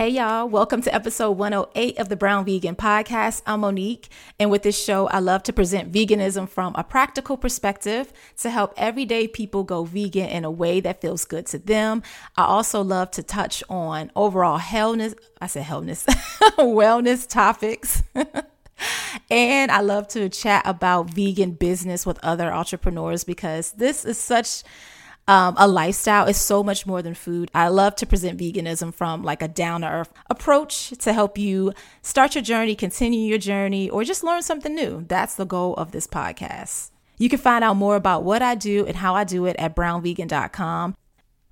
Hey, y'all. Welcome to episode 108 of the Brown Vegan Podcast. I'm Monique. And with this show, I love to present veganism from a practical perspective to help everyday people go vegan in a way that feels good to them. I also love to touch on overall healthness. I said healthness, wellness topics. and I love to chat about vegan business with other entrepreneurs because this is such um, a lifestyle is so much more than food. I love to present veganism from like a down to earth approach to help you start your journey, continue your journey, or just learn something new. That's the goal of this podcast. You can find out more about what I do and how I do it at brownvegan.com.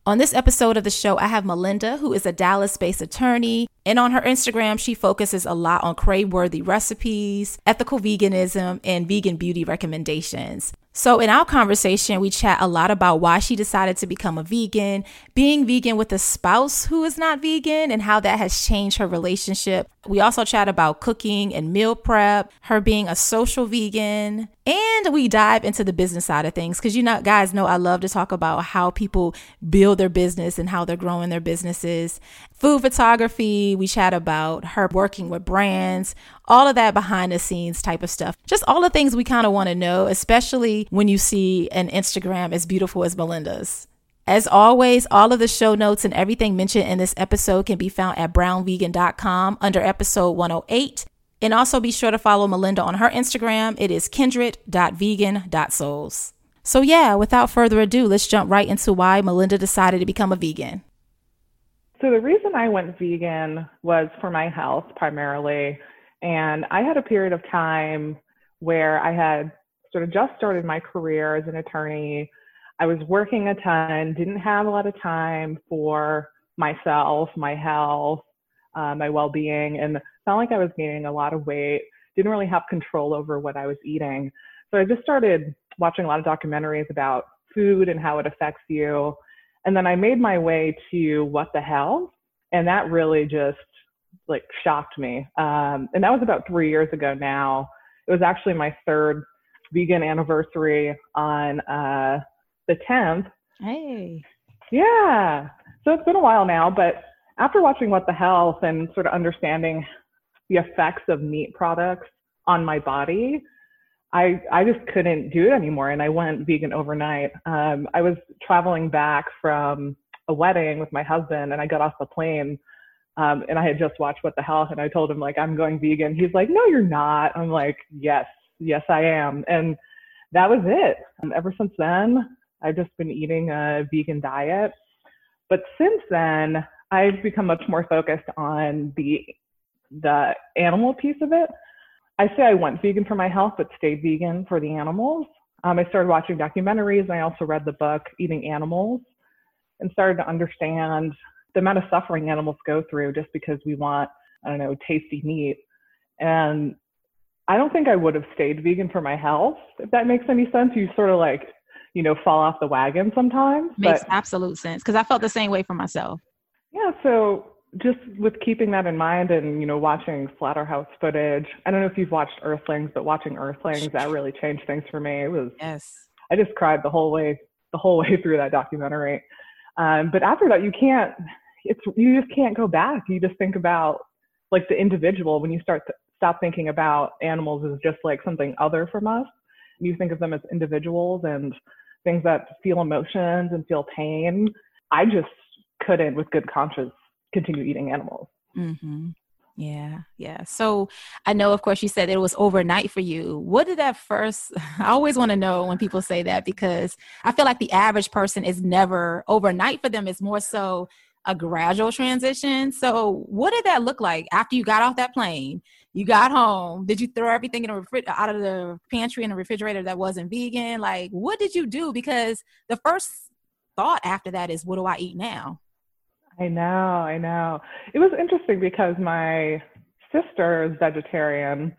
On this episode of the show, I have Melinda, who is a Dallas based attorney. And on her Instagram, she focuses a lot on crave worthy recipes, ethical veganism, and vegan beauty recommendations. So, in our conversation, we chat a lot about why she decided to become a vegan, being vegan with a spouse who is not vegan, and how that has changed her relationship. We also chat about cooking and meal prep, her being a social vegan, and we dive into the business side of things because you know, guys know I love to talk about how people build their business and how they're growing their businesses. Food photography, we chat about her working with brands, all of that behind the scenes type of stuff. Just all the things we kind of want to know, especially when you see an Instagram as beautiful as Melinda's. As always, all of the show notes and everything mentioned in this episode can be found at brownvegan.com under episode 108. And also be sure to follow Melinda on her Instagram. It is kindred.vegan.souls. So, yeah, without further ado, let's jump right into why Melinda decided to become a vegan. So, the reason I went vegan was for my health primarily. And I had a period of time where I had sort of just started my career as an attorney. I was working a ton, didn't have a lot of time for myself, my health, uh, my well being, and felt like I was gaining a lot of weight, didn't really have control over what I was eating. So I just started watching a lot of documentaries about food and how it affects you. And then I made my way to What the Health, and that really just like shocked me. Um, and that was about three years ago now. It was actually my third vegan anniversary on uh, the 10th. Hey. Yeah. So it's been a while now, but after watching What the Health and sort of understanding the effects of meat products on my body, I I just couldn't do it anymore, and I went vegan overnight. Um, I was traveling back from a wedding with my husband, and I got off the plane um, and I had just watched What the Health, and I told him like I'm going vegan. He's like, No, you're not. I'm like, Yes, yes, I am. And that was it. And ever since then, I've just been eating a vegan diet. But since then, I've become much more focused on the the animal piece of it. I say I went vegan for my health, but stayed vegan for the animals. Um, I started watching documentaries, and I also read the book Eating Animals, and started to understand the amount of suffering animals go through just because we want, I don't know, tasty meat. And I don't think I would have stayed vegan for my health, if that makes any sense. You sort of like, you know, fall off the wagon sometimes. Makes but, absolute sense because I felt the same way for myself. Yeah. So just with keeping that in mind and, you know, watching slaughterhouse footage, I don't know if you've watched Earthlings, but watching Earthlings, that really changed things for me. It was, yes. I just cried the whole way, the whole way through that documentary. Um, but after that, you can't. It's you just can't go back. You just think about like the individual when you start to stop thinking about animals as just like something other from us. You think of them as individuals and things that feel emotions and feel pain. I just couldn't, with good conscience, continue eating animals. Mm-hmm. Yeah, yeah. So I know, of course, you said it was overnight for you. What did that first? I always want to know when people say that because I feel like the average person is never overnight for them. It's more so a gradual transition. So, what did that look like after you got off that plane? You got home. Did you throw everything in the refri- out of the pantry in the refrigerator that wasn't vegan? Like, what did you do? Because the first thought after that is, what do I eat now? I know, I know. It was interesting because my sister is vegetarian,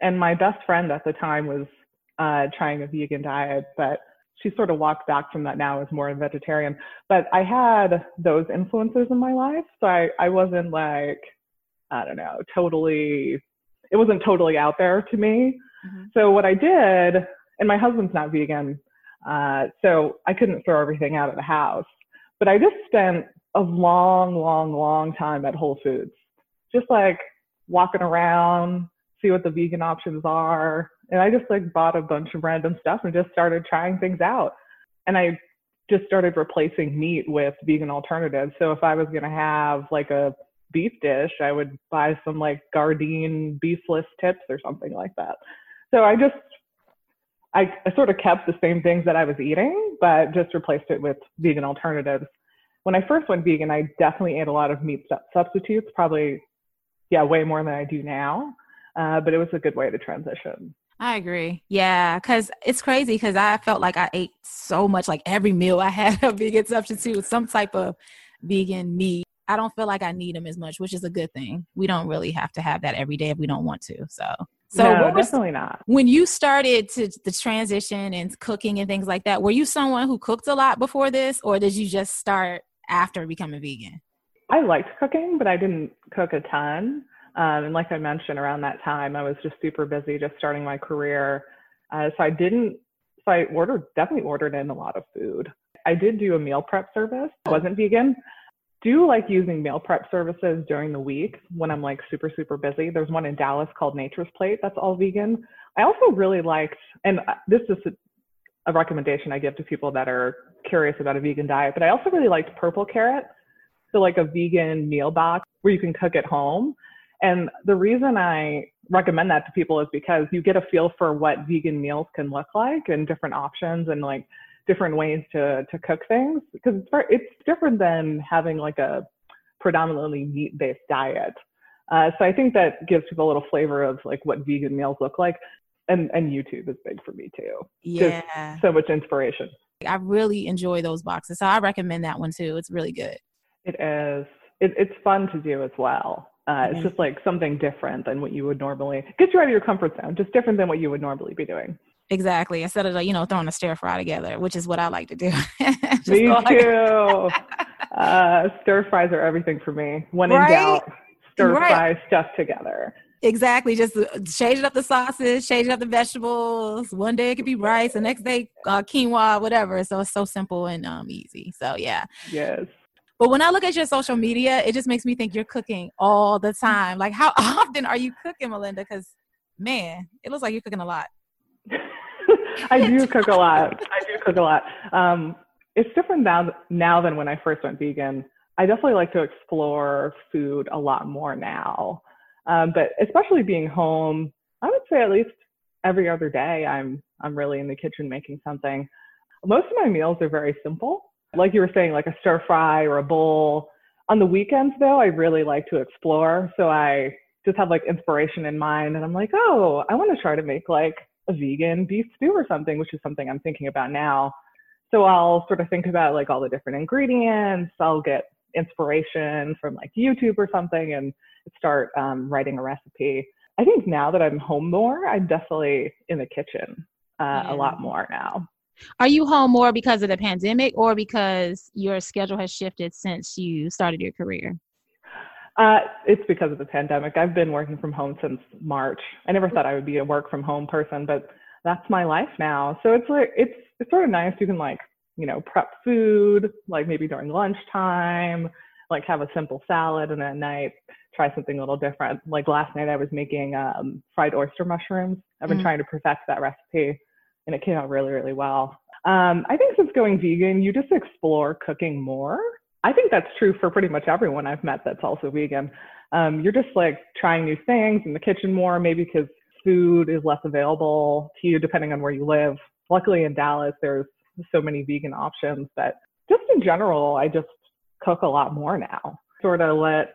and my best friend at the time was uh, trying a vegan diet, but she sort of walked back from that now as more a vegetarian. But I had those influences in my life, so I, I wasn't like, I don't know, totally, it wasn't totally out there to me. Mm-hmm. So what I did, and my husband's not vegan, uh, so I couldn't throw everything out of the house, but I just spent a long, long, long time at Whole Foods, just like walking around, see what the vegan options are. And I just like bought a bunch of random stuff and just started trying things out. And I just started replacing meat with vegan alternatives. So if I was going to have like a beef dish, I would buy some like Gardein beefless tips or something like that. So I just, I, I sort of kept the same things that I was eating, but just replaced it with vegan alternatives. When I first went vegan, I definitely ate a lot of meat substitutes, probably, yeah, way more than I do now. Uh, but it was a good way to transition. I agree. Yeah, because it's crazy because I felt like I ate so much, like every meal I had a vegan substitute, some type of vegan meat. I don't feel like I need them as much, which is a good thing. We don't really have to have that every day if we don't want to. So, so no, definitely not. When you started to the transition and cooking and things like that, were you someone who cooked a lot before this, or did you just start after becoming vegan? I liked cooking, but I didn't cook a ton. Um, and like I mentioned, around that time, I was just super busy, just starting my career. Uh, so I didn't. So I ordered, definitely ordered in a lot of food. I did do a meal prep service. Wasn't vegan. Do like using meal prep services during the week when I'm like super super busy. There's one in Dallas called Nature's Plate that's all vegan. I also really liked, and uh, this is a recommendation I give to people that are curious about a vegan diet, but I also really liked Purple Carrot. So like a vegan meal box where you can cook at home and the reason I recommend that to people is because you get a feel for what vegan meals can look like and different options and like different ways to to cook things because it's very, it's different than having like a predominantly meat based diet. Uh, so I think that gives people a little flavor of like what vegan meals look like. And and YouTube is big for me too. Yeah. Just so much inspiration. I really enjoy those boxes. So I recommend that one too. It's really good. It is. It, it's fun to do as well. Uh, it's just like something different than what you would normally get you out of your comfort zone, just different than what you would normally be doing. Exactly. Instead of like, you know, throwing a stir fry together, which is what I like to do. me too. uh, stir fries are everything for me. When right? in doubt, stir right. fry stuff together. Exactly. Just uh, changing up the sauces, changing up the vegetables. One day it could be rice, the next day uh, quinoa, whatever. So it's so simple and um, easy. So yeah. Yes. But when I look at your social media, it just makes me think you're cooking all the time. Like, how often are you cooking, Melinda? Because, man, it looks like you're cooking a lot. I do cook a lot. I do cook a lot. Um, it's different now, now than when I first went vegan. I definitely like to explore food a lot more now. Um, but especially being home, I would say at least every other day, I'm I'm really in the kitchen making something. Most of my meals are very simple like you were saying, like a stir fry or a bowl. On the weekends, though, I really like to explore. So I just have like inspiration in mind, and I'm like, oh, I want to try to make like a vegan beef stew or something, which is something I'm thinking about now. So I'll sort of think about like all the different ingredients. I'll get inspiration from like YouTube or something and start um, writing a recipe. I think now that I'm home more, I'm definitely in the kitchen uh, yeah. a lot more now. Are you home more because of the pandemic or because your schedule has shifted since you started your career? Uh, it's because of the pandemic. I've been working from home since March. I never thought I would be a work from home person, but that's my life now. So it's like it's it's sort of nice. You can like you know prep food like maybe during lunchtime, like have a simple salad, and at night try something a little different. Like last night I was making um, fried oyster mushrooms. I've been mm-hmm. trying to perfect that recipe and it came out really, really well. Um, I think since going vegan, you just explore cooking more. I think that's true for pretty much everyone I've met that's also vegan. Um, you're just like trying new things in the kitchen more, maybe because food is less available to you depending on where you live. Luckily in Dallas, there's so many vegan options that just in general, I just cook a lot more now. Sort of let,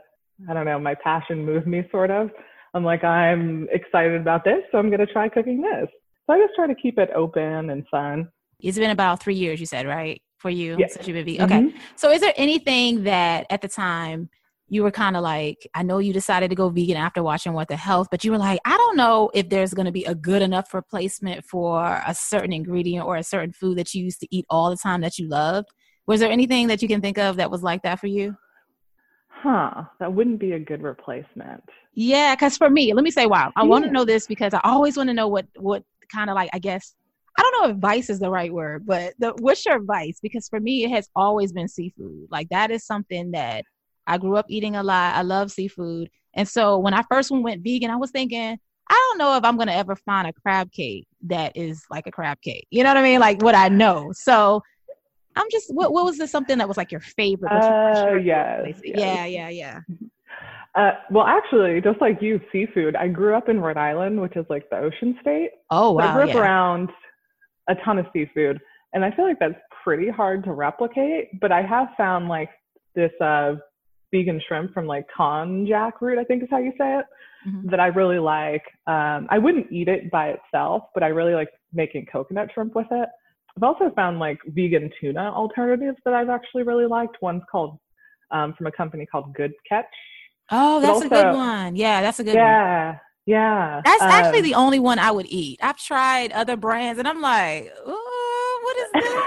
I don't know, my passion move me sort of. I'm like, I'm excited about this, so I'm going to try cooking this. So I just try to keep it open and fun. It's been about three years, you said, right? for you Yeah. since you've been vegan. Okay. Mhm. So, is there anything that at the time you were kind of like, I know you decided to go vegan after watching What the Health, but you were like, I don't know if there's going to be a good enough replacement for a certain ingredient or a certain food that you used to eat all the time that you loved. Was there anything that you can think of that was like that for you? Huh. That wouldn't be a good replacement. Yeah, because for me, let me say why. I want to know this because I always want to know what what kind of like I guess I don't know if advice is the right word, but the, what's your advice? Because for me, it has always been seafood. Like that is something that I grew up eating a lot. I love seafood, and so when I first went vegan, I was thinking. I don't know if I'm gonna ever find a crab cake that is like a crab cake. You know what I mean? Like what I know. So I'm just what what was this something that was like your favorite? but you weren't Oh, sure yes, yes. Yeah, yeah, yeah. Uh, well, actually, just like you, seafood. I grew up in Rhode Island, which is like the ocean state. Oh So I grew up yeah. around a ton of seafood, and I feel like that's pretty hard to replicate. But I have found like this uh, vegan shrimp from like konjac root, I think is how you say it, Mhm. that I really like. Um, I wouldn't eat it by itself, but I really like making coconut shrimp with it. I've also found like vegan tuna alternatives that I've actually really liked. One's called um, from a company called Good Catch. Oh, that's a good one. Yeah, that's a good one. Yeah, yeah. That's actually Um, the only one I would eat. I've tried other brands and I'm like, what is this?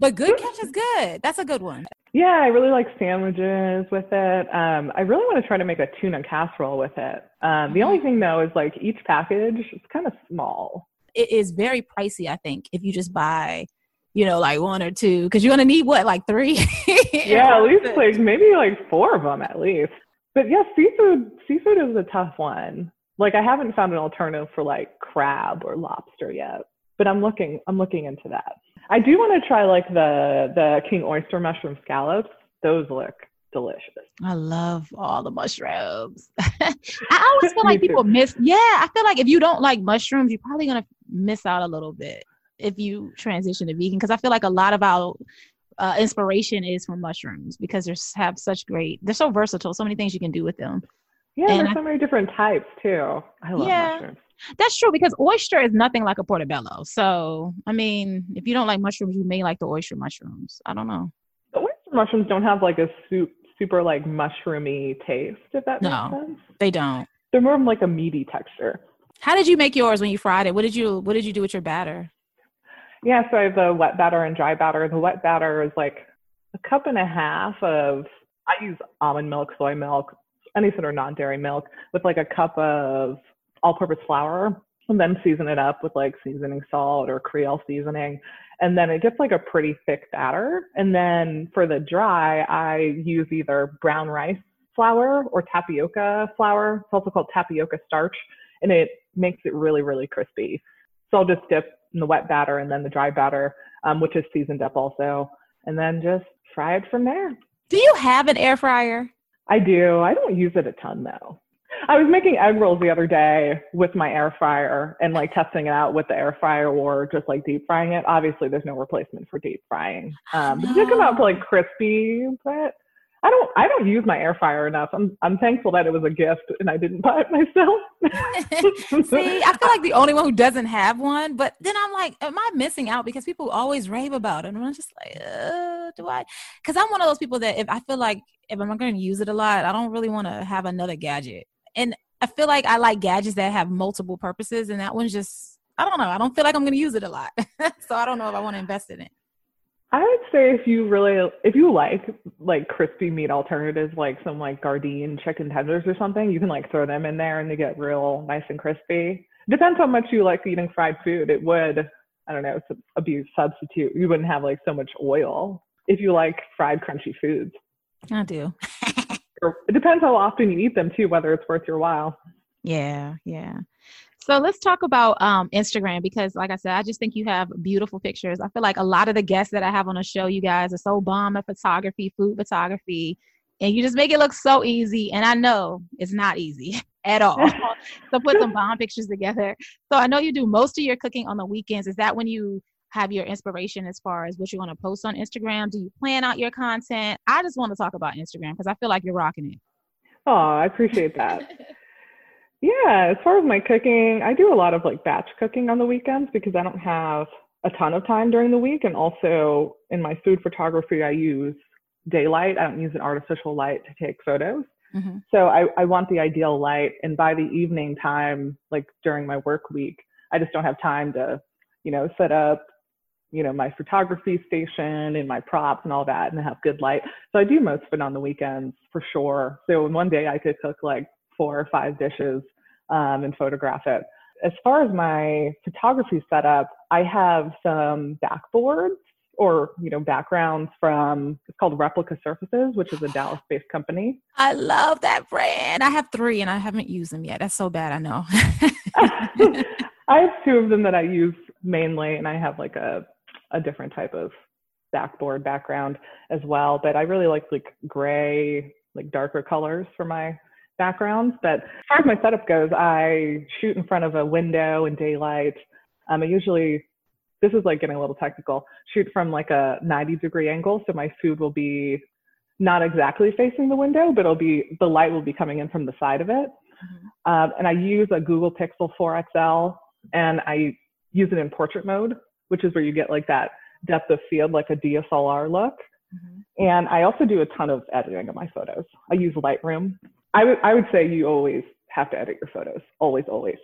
But Good Catch is good. That's a good one. Yeah, I really like sandwiches with it. Um, I really want to try to make a tuna casserole with it. Um, the only Mm-hmm. thing though is like each package is kind of small. It is very pricey, I think, if you just buy, you know, like one or two, because you're gonna need what, like three? Yeah, at least like maybe like four of them at least. But yeah, seafood seafood is a tough one. Like I haven't found an alternative for like crab or lobster yet, but I'm looking I'm looking into that. I do want to try like the the king oyster mushroom scallops. Those look delicious. I love all the mushrooms. I always feel like Me too. people miss. Yeah, I feel like if you don't like mushrooms, you're probably gonna miss out a little bit if you transition to vegan. Because I feel like a lot of our uh, inspiration is from mushrooms because they have such great. They're so versatile. So many things you can do with them. Yeah, And there's I- so many different types too. I love Yeah. mushrooms. That's true because oyster is nothing like a portobello. So I mean, if you don't like mushrooms, you may like the oyster mushrooms. I don't know. The oyster mushrooms don't have like a soup, super like mushroomy taste, if that makes No. sense. They don't. They're more of like a meaty texture. How did you make yours when you fried it? What did you What did you do with your batter? Yeah, so I have the wet batter and dry batter. The wet batter is like a cup and a half of, I use almond milk, soy milk, any sort of non dairy milk, with like a cup of all purpose flour, and then season it up with like seasoning salt or Creole seasoning. And then it gets like a pretty thick batter. And then for the dry, I use either brown rice flour or tapioca flour. It's also called tapioca starch, and it makes it really, really crispy. So I'll just dip in the wet batter and then the dry batter, um, which is seasoned up also, and then just fry it from there. Do you have an air fryer? I do. I don't use it a ton though. I was making egg rolls the other day with my air fryer and like testing it out with the air fryer or just like deep frying it. Obviously, there's no replacement for deep frying. Um, did come out like crispy, but I don't. I don't use my air fryer enough. I'm. I'm thankful that it was a gift and I didn't buy it myself. See, I feel like the only one who doesn't have one, but then I'm like, am I missing out because people always rave about it? And I'm just like, uh, do I? Because I'm one of those people that if I feel like if I'm not going to use it a lot, I don't really want to have another gadget. And I feel like I like gadgets that have multiple purposes, and that one's just, I don't know. I don't feel like I'm going to use it a lot, so I don't know if I want to invest in it. I would say if you really, if you like like crispy meat alternatives, like some like Gardein chicken tenders or something, you can like throw them in there and they get real nice and crispy. Depends how much you like eating fried food. It would, I don't know, it's a, be substitute. You wouldn't have like so much oil if you like fried crunchy foods. I do. It depends how often you eat them too, whether it's worth your while. Yeah, yeah. So let's talk about um, Instagram because, like I said, I just think you have beautiful pictures. I feel like a lot of the guests that I have on the show, you guys are so bomb at photography, food photography, and you just make it look so easy. And I know it's not easy at all. so put some bomb pictures together. So I know you do most of your cooking on the weekends. Is that when you have your inspiration as far as what you want to post on Instagram? Do you plan out your content? I just want to talk about Instagram because I feel like you're rocking it. Oh, I appreciate that. Yeah, as far as my cooking, I do a lot of like batch cooking on the weekends because I don't have a ton of time during the week. And also in my food photography, I use daylight. I don't use an artificial light to take photos. Mm-hmm. So I, I want the ideal light. And by the evening time, like during my work week, I just don't have time to, you know, set up, you know, my photography station and my props and all that and have good light. So I do most of it on the weekends for sure. So in one day I could cook like four or five dishes um, and photograph it. As far as my photography setup, I have some backboards or you know backgrounds from it's called Replica Surfaces, which is a Dallas-based company. I love that brand. I have three and I haven't used them yet. That's so bad. I know. I have two of them that I use mainly, and I have like a a different type of backboard background as well. But I really like like gray, like darker colors for my backgrounds. But as far as my setup goes, I shoot in front of a window in daylight. Um, I usually, this is like getting a little technical, shoot from like a 90 degree angle. So my food will be not exactly facing the window, but it'll be, the light will be coming in from the side of it. Mm-hmm. Um, and I use a Google Pixel 4 XL and I use it in portrait mode, which is where you get like that depth of field, like a DSLR look. Mm-hmm. And I also do a ton of editing of my photos. I use Lightroom I would I would say you always have to edit your photos. Always, always.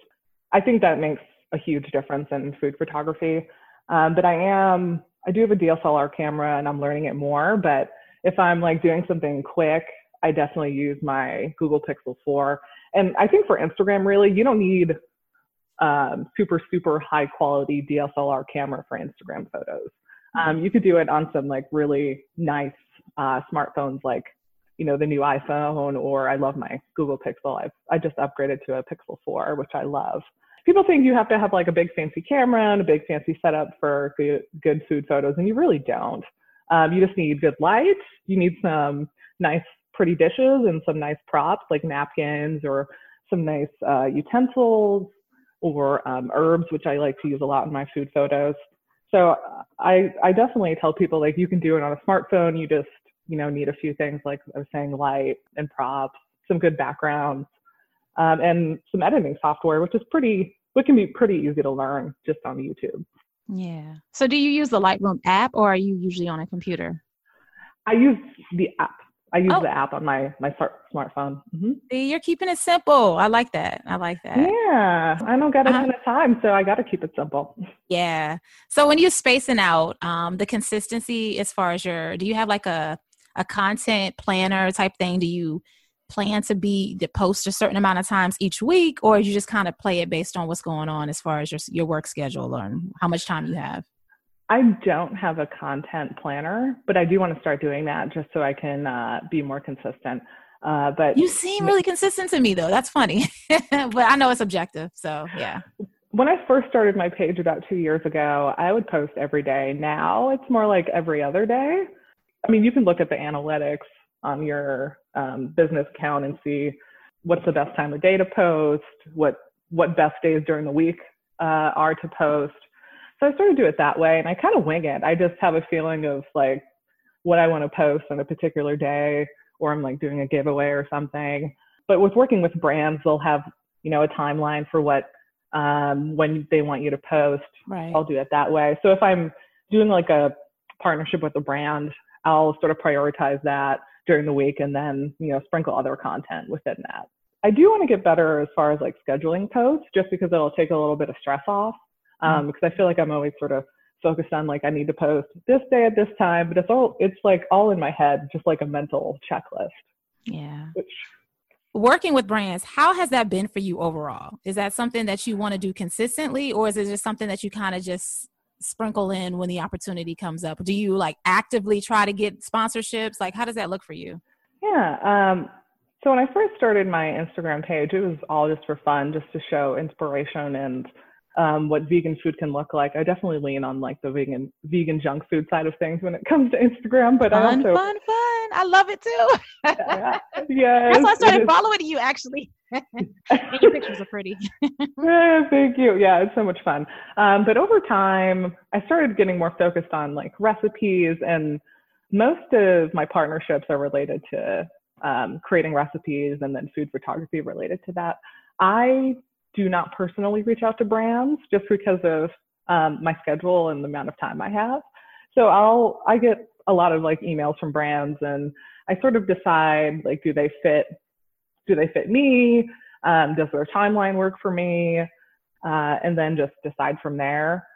I think that makes a huge difference in food photography. Um, but I am I do have a DSLR camera and I'm learning it more. But if I'm like doing something quick, I definitely use my Google Pixel 4. And I think for Instagram, really, you don't need um, super super high quality DSLR camera for Instagram photos. Mm-hmm. Um, you could do it on some like really nice uh, smartphones like you know, the new iPhone or I love my Google Pixel. I've, I just upgraded to a Pixel 4, which I love. People think you have to have like a big fancy camera and a big fancy setup for good, good food photos, and you really don't. Um, you just need good light. You need some nice, pretty dishes and some nice props like napkins or some nice uh, utensils or um, herbs, which I like to use a lot in my food photos. So I, I definitely tell people like you can do it on a smartphone. You just you know, need a few things like I was saying, light and props, some good backgrounds, um, and some editing software, which is pretty, which can be pretty easy to learn just on YouTube. Yeah. So do you use the Lightroom app or are you usually on a computer? I use the app. I use oh. the app on my my smartphone. Mm-hmm. See, you're keeping it simple. I like that. I like that. Yeah, I don't got a uh-huh. ton of time, so I got to keep it simple. Yeah. So when you're spacing out, um, the consistency as far as your, do you have like a a content planner type thing? Do you plan to be to post a certain amount of times each week, or you just kind of play it based on what's going on as far as your your work schedule and how much time you have? I don't have a content planner, but I do want to start doing that just so I can uh, be more consistent. Uh, but you seem really consistent to me, though. That's funny, but I know it's objective. So yeah. When I first started my page about two years ago, I would post every day. Now it's more like every other day. I mean, you can look at the analytics on your um, business account and see what's the best time of day to post, what what best days during the week uh, are to post. So I sort of do it that way, and I kind of wing it. I just have a feeling of like what I want to post on a particular day, or I'm like doing a giveaway or something. But with working with brands, they'll have you know a timeline for what um, when they want you to post. Right. I'll do it that way. So if I'm doing like a partnership with a brand, I'll sort of prioritize that during the week and then, you know, sprinkle other content within that. I do want to get better as far as like scheduling posts just because it'll take a little bit of stress off. Um, mm-hmm. because I feel like I'm always sort of focused on like I need to post this day at this time, but it's all it's like all in my head, just like a mental checklist. Yeah. Which, Working with brands, how has that been for you overall? Is that something that you want to do consistently, or is it just something that you kind of just sprinkle in when the opportunity comes up? Do you like actively try to get sponsorships? Like, how does that look for you? Yeah. Um, so when I first started my Instagram page, it was all just for fun, just to show inspiration and um, what vegan food can look like. I definitely lean on like the vegan vegan junk food side of things when it comes to Instagram, but fun, I also fun, fun. I love it too. yeah, yes, that's why I started following you actually. your pictures are pretty. yeah, thank you. Yeah, it's so much fun. Um, but over time, I started getting more focused on like recipes, and most of my partnerships are related to um, creating recipes and then food photography related to that. I do not personally reach out to brands just because of um, my schedule and the amount of time I have. So I'll I get a lot of like emails from brands and I sort of decide like do they fit do they fit me? Um, does their timeline work for me? Uh, and then just decide from there.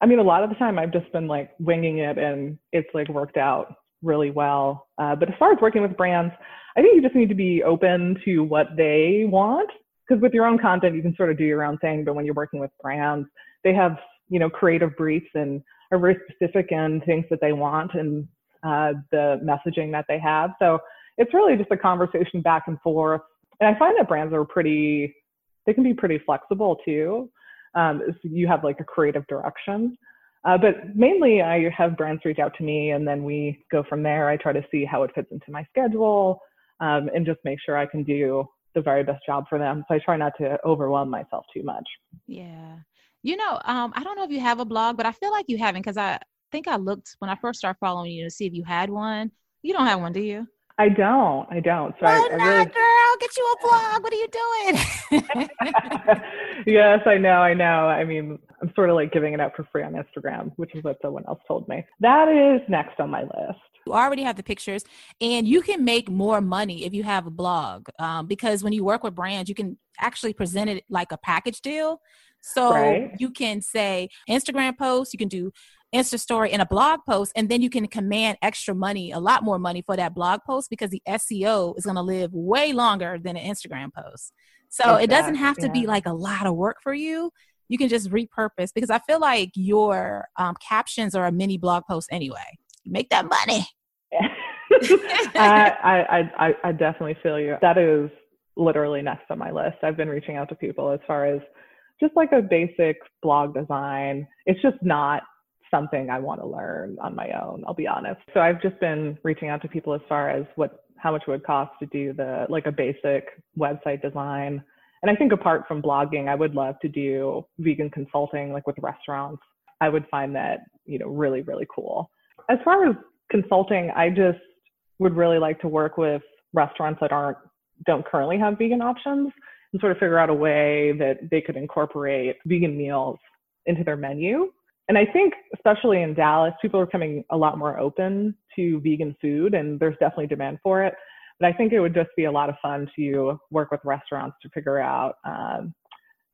I mean, a lot of the time I've just been like winging it and it's like worked out really well. Uh, but as far as working with brands, I think you just need to be open to what they want. Because with your own content, you can sort of do your own thing. But when you're working with brands, they have, you know, creative briefs and are very specific in things that they want and uh, the messaging that they have. So it's really just a conversation back and forth. And I find that brands are pretty, they can be pretty flexible too. Um, you have like a creative direction. Uh, but mainly, I have brands reach out to me, and then we go from there. I try to see how it fits into my schedule, um, and just make sure I can do the very best job for them. So I try not to overwhelm myself too much. Yeah, you know, um, I don't know if you have a blog, but I feel like you haven't because I think I looked when I first started following you to see if you had one. You don't have one, do you? I don't. I don't. So Why I, I not, really... girl? Get you a blog. What are you doing? yes, I know. I know. I mean, I'm sort of like giving it out for free on Instagram, which is what someone else told me. That is next on my list. You already have the pictures, and you can make more money if you have a blog um, because when you work with brands, you can actually present it like a package deal. So right. you can say Instagram posts, you can do Insta story and a blog post, and then you can command extra money, a lot more money for that blog post because the SEO is going to live way longer than an Instagram post. So exactly. it doesn't have to yeah. be like a lot of work for you. You can just repurpose because I feel like your um, captions are a mini blog post anyway. You make that money. I, I, I, I definitely feel you. That is literally next on my list. I've been reaching out to people as far as just like a basic blog design. It's just not something I want to learn on my own, I'll be honest. So I've just been reaching out to people as far as what how much it would cost to do the like a basic website design. And I think apart from blogging, I would love to do vegan consulting like with restaurants. I would find that, you know, really, really cool. As far as consulting, I just would really like to work with restaurants that aren't don't currently have vegan options and sort of figure out a way that they could incorporate vegan meals into their menu and I think, especially in Dallas, people are coming a lot more open to vegan food, and there's definitely demand for it. But I think it would just be a lot of fun to work with restaurants to figure out um,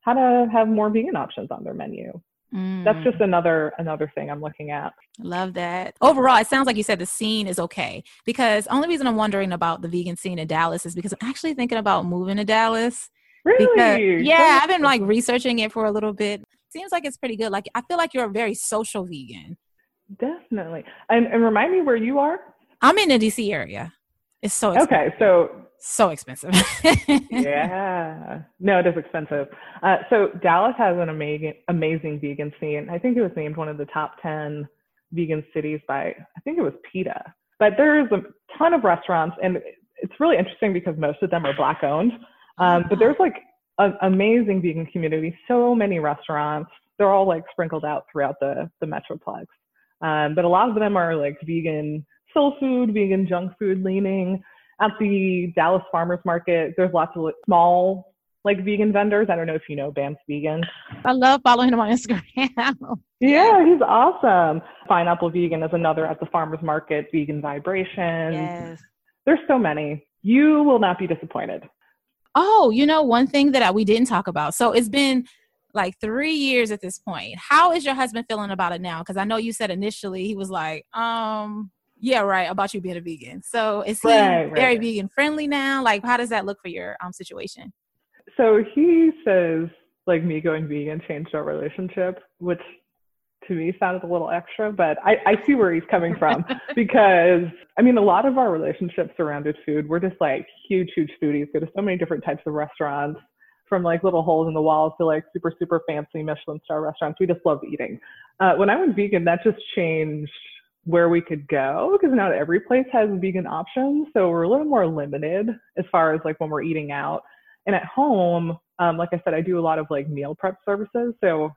how to have more vegan options on their menu. Mm. That's just another another thing I'm looking at. Love that. Overall, it sounds like you said the scene is okay. Because only reason I'm wondering about the vegan scene in Dallas is because I'm actually thinking about moving to Dallas. Really? Because, yeah, I've been like researching it for a little bit seems like it's pretty good. Like I feel like you're a very social vegan. Definitely. And, and remind me where you are. I'm in the DC area. It's so expensive. okay. So so expensive. yeah, no, it is expensive. Uh, so Dallas has an amazing amazing vegan scene. I think it was named one of the top ten vegan cities by I think it was PETA. But there's a ton of restaurants, and it's really interesting because most of them are black owned. Um, but there's like an amazing vegan community. So many restaurants. They're all like sprinkled out throughout the the metroplex. Um, but a lot of them are like vegan soul food, vegan junk food leaning. At the Dallas Farmers Market, there's lots of small like vegan vendors. I don't know if you know Bam's Vegan. I love following him on Instagram. yeah, he's awesome. Pineapple Vegan is another at the Farmers Market. Vegan Vibration. Yes. There's so many. You will not be disappointed. Oh, you know, one thing that I, we didn't talk about. So it's been like three years at this point. How is your husband feeling about it now? Because I know you said initially he was like, um, yeah, right, about you being a vegan. So is he right, very vegan friendly now? Like, how does that look for your um situation? So he says like me going vegan changed our relationship, which to me sounded a little extra, but I, I see where he's coming from because I mean, a lot of our relationships surrounded food. We're just like huge, huge foodies. Go to so many different types of restaurants from like little holes in the walls to like super, super fancy Michelin star restaurants. We just love eating. Uh, when I went vegan, that just changed where we could go because not every place has vegan options. So we're a little more limited as far as like when we're eating out. And at home, um, like I said, I do a lot of like meal prep services. So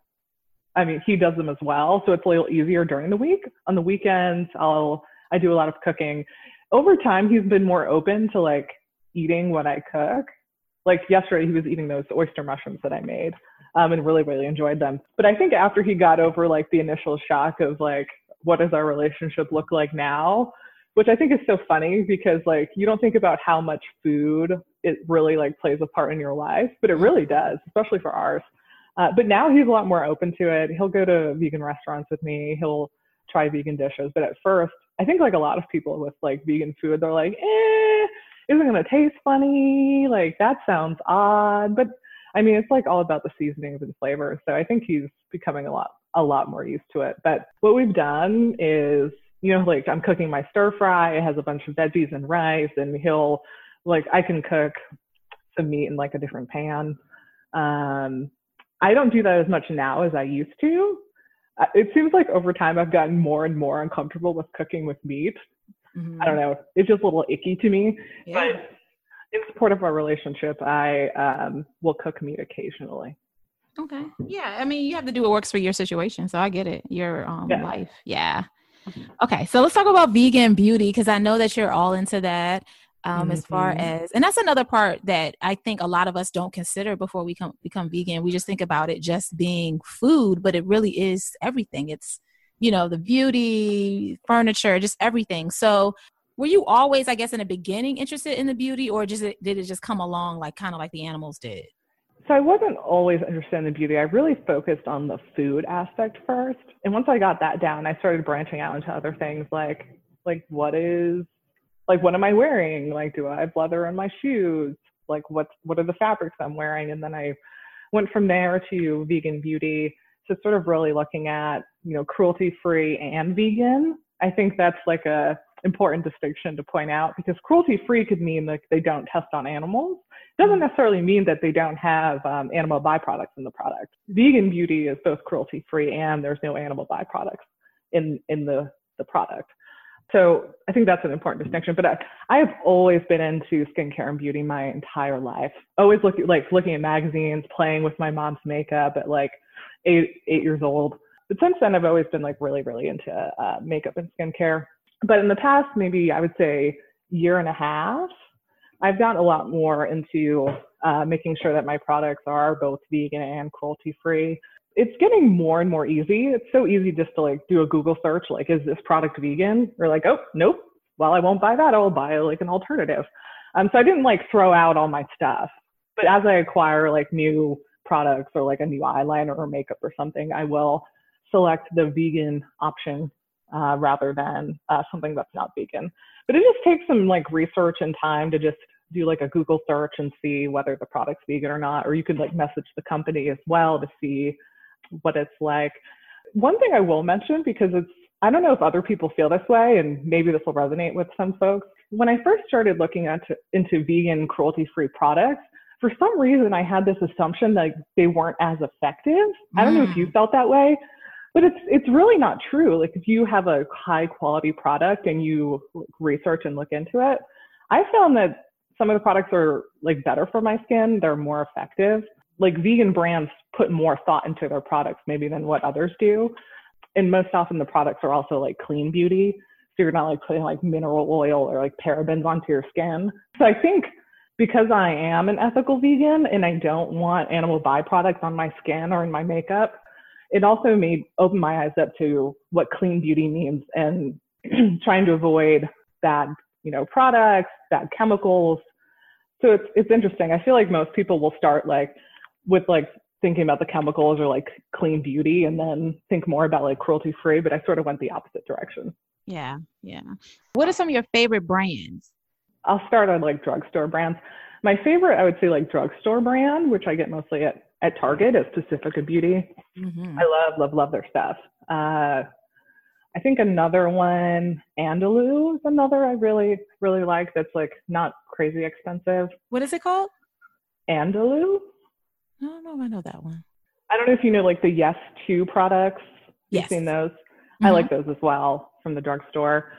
I mean, he does them as well. So it's a little easier during the week. On the weekends, I'll, I do a lot of cooking. Over time, he's been more open to like eating what I cook. Like yesterday, he was eating those oyster mushrooms that I made. um, and really, really enjoyed them. But I think after he got over like the initial shock of like, what does our relationship look like now? Which I think is so funny because like you don't think about how much food it really like plays a part in your life, but it really does, especially for ours. Uh, but now he's a lot more open to it. He'll go to vegan restaurants with me. He'll try vegan dishes. But at first, I think like a lot of people with like vegan food, they're like, eh, isn't to taste funny? Like that sounds odd. But I mean, it's like all about the seasonings and flavors. So I think he's becoming a lot, a lot more used to it. But what we've done is, you know, like I'm cooking my stir fry. It has a bunch of veggies and rice, and he'll like I can cook some meat in like a different pan. Um, I don't do that as much now as I used to. Uh, it seems like over time I've gotten more and more uncomfortable with cooking with meat. Mm-hmm. I don't know. It's just a little icky to me. Yeah. But in support of our relationship, I um, will cook meat occasionally. Okay. Yeah. I mean, you have to do what works for your situation. So I get it. Your um, yeah. life. Yeah. Okay. So let's talk about vegan beauty because I know that you're all into that. Um, mm-hmm. as far mm-hmm. as and that's another part that I think a lot of us don't consider before we come become vegan. We just think about it just being food, but it really is everything. It's you know the beauty, furniture, just everything. So were you always, I guess, in the beginning interested in the beauty, or just did it just come along like kind of like the animals did? So I wasn't always interested in the beauty. I really focused on the food aspect first, and once I got that down, I started branching out into other things like like what is like what am I wearing? Like do I have leather in my shoes? Like what what are the fabrics I'm wearing? And then I went from there to vegan beauty. So sort of really looking at, you know, cruelty free and vegan. I think that's like a important distinction to point out because cruelty free could mean that they don't test on animals. It doesn't necessarily mean that they don't have um, animal byproducts in the product. Vegan beauty is both cruelty free and there's no animal byproducts in, in the, the product. So I think that's an important distinction. But I, I have always been into skincare and beauty my entire life. Always looking like looking at magazines, playing with my mom's makeup at like eight eight years old. But since then, I've always been like really really into uh, makeup and skincare but in the past, maybe I would say year and a half, I've gotten a lot more into uh, making sure that my products are both vegan and cruelty free. It's getting more and more easy. It's so easy just to like do a Google search, like, is this product vegan? Or like, oh, nope. Well, I won't buy that. I'll buy like an alternative. Um, so I didn't like throw out all my stuff. But as I acquire like new products or like a new eyeliner or makeup or something, I will select the vegan option uh, rather than uh, something that's not vegan. But it just takes some like research and time to just do like a Google search and see whether the product's vegan or not. Or you could like message the company as well to see what it's like. One thing I will mention because it's I don't know if other people feel this way, and maybe this will resonate with some folks. When I first started looking into, into vegan cruelty free products, for some reason I had this assumption that they weren't as effective. Mm. I don't know if you mm. felt that way, but it's it's really not true like if you have a high quality product and you research and look into it i found that some of the products are like better for my skin they're more effective like vegan brands put more thought into their products maybe than what others do and most often the products are also like clean beauty so you're not like putting like mineral oil or like parabens onto your skin so i think because i am an ethical vegan and i don't want animal byproducts on my skin or in my makeup it also made open my eyes up to what clean beauty means and trying to avoid bad, you know, products, bad chemicals. So it's it's interesting. I feel like most people will start like with like thinking about the chemicals or like clean beauty and then think more about like cruelty free, but I sort of went the opposite direction. Yeah, yeah. What are some of your favorite brands? I'll start on like drugstore brands. My favorite, I would say, like drugstore brand, which I get mostly at at Target is Pacifica Beauty. Mm-hmm. I love, love, love their stuff. Uh, I think another one, Andalou is another I really, really like that's like not crazy expensive. What is it called? Andalou. I don't know if I know that one. I don't know if you know like the Yes To products. Yes. You've seen those. Mm-hmm. I like those as well from the drugstore.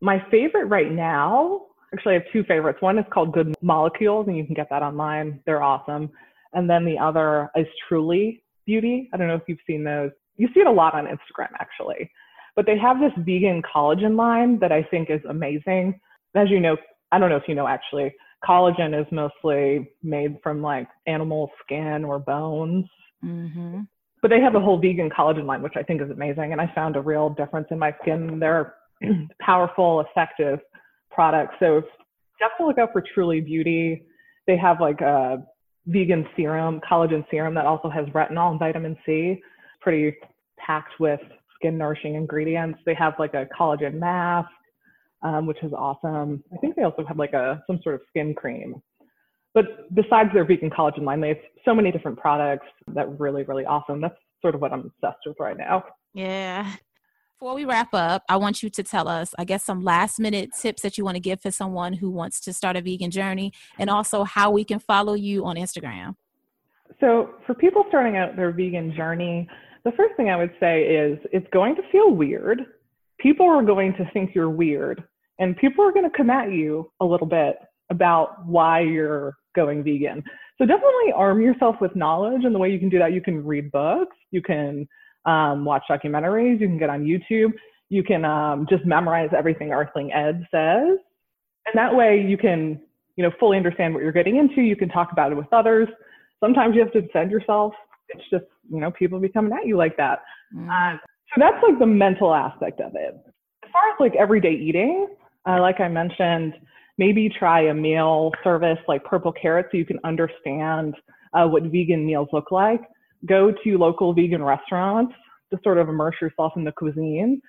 My favorite right now, actually I have two favorites. One is called Good Molecules and you can get that online. They're awesome. And then the other is Truly Beauty. I don't know if you've seen those. You see it a lot on Instagram, actually. But they have this vegan collagen line that I think is amazing. As you know, I don't know if you know actually, collagen is mostly made from like animal skin or bones. Mm-hmm. But they have a whole vegan collagen line, which I think is amazing. And I found a real difference in my skin. They're powerful, effective products. So definitely look out for Truly Beauty. They have like a vegan serum, collagen serum that also has retinol and vitamin C. Pretty packed with skin nourishing ingredients. They have like a collagen mask, um, which is awesome. I think they also have like a some sort of skin cream. But besides their vegan collagen line, they have so many different products that really, really awesome. That's sort of what I'm obsessed with right now. Yeah. Before we wrap up, I want you to tell us, I guess, some last minute tips that you want to give for someone who wants to start a vegan journey and also how we can follow you on Instagram. So, for people starting out their vegan journey, the first thing I would say is it's going to feel weird. People are going to think you're weird, and people are going to come at you a little bit about why you're going vegan. So, definitely arm yourself with knowledge. And the way you can do that, you can read books, you can um, watch documentaries, you can get on YouTube, you can um, just memorize everything Earthling Ed says. And that way you can, you know, fully understand what you're getting into. You can talk about it with others. Sometimes you have to defend yourself. It's just, you know, people be coming at you like that. Mm. Uh, so that's like the mental aspect of it. As far as like everyday eating, uh, like I mentioned, maybe try a meal service like Purple Carrot so you can understand uh, what vegan meals look like go to local vegan restaurants to sort of immerse yourself in the cuisine.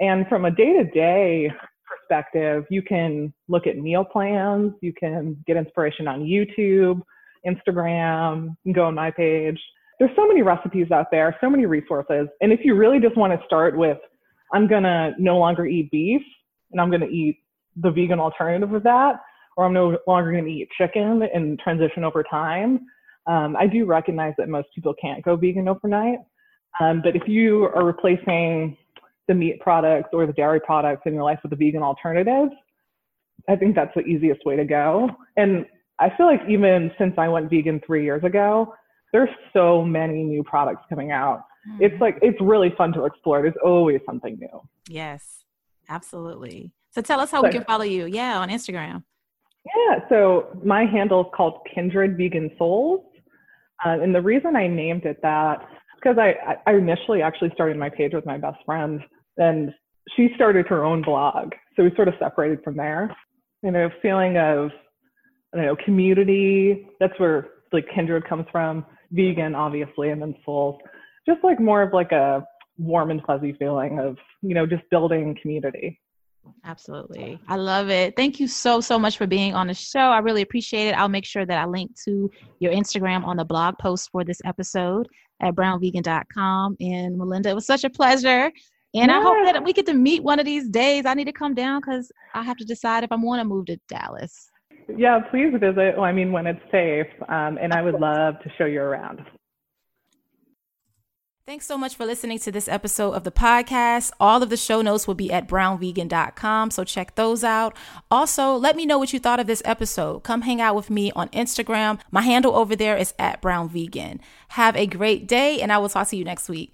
And from a day to day perspective, you can look at meal plans, you can get inspiration on YouTube, Instagram, go on my page. There's so many recipes out there, so many resources. And if you really just want to start with, I'm going to no longer eat beef and I'm going to eat the vegan alternative of that, or I'm no longer going to eat chicken and transition over time, um, I do recognize that most people can't go vegan overnight. Um, but if you are replacing the meat products or the dairy products in your life with a vegan alternative, I think that's the easiest way to go. And I feel like even since I went vegan three years ago, there's so many new products coming out. Mm-hmm. It's like, it's really fun to explore. There's always something new. Yes, absolutely. So tell us how so, we can follow you. Yeah, on Instagram. Yeah, so my handle is called Kindred Vegan Souls. Uh, and the reason I named it that because I, I initially actually started my page with my best friend, and she started her own blog. So we sort of separated from there. You know, feeling of, I don't know, community. That's where like kindred comes from. Vegan, obviously, and then souls. Just like more of like a warm and fuzzy feeling of, you know, just building community. Absolutely. I love it. Thank you so, so much for being on the show. I really appreciate it. I'll make sure that I link to your Instagram on the blog post for this episode at brownvegan.com. And Melinda, it was such a pleasure. And yeah. I hope that we get to meet one of these days. I need to come down because I have to decide if I want to move to Dallas. Yeah, please visit. Well, I mean, when it's safe. Um, and I would love to show you around. Thanks so much for listening to this episode of the podcast. All of the show notes will be at brownvegan.com, so check those out. Also, let me know what you thought of this episode. Come hang out with me on Instagram. My handle over there is at brownvegan. Have a great day, and I will talk to you next week.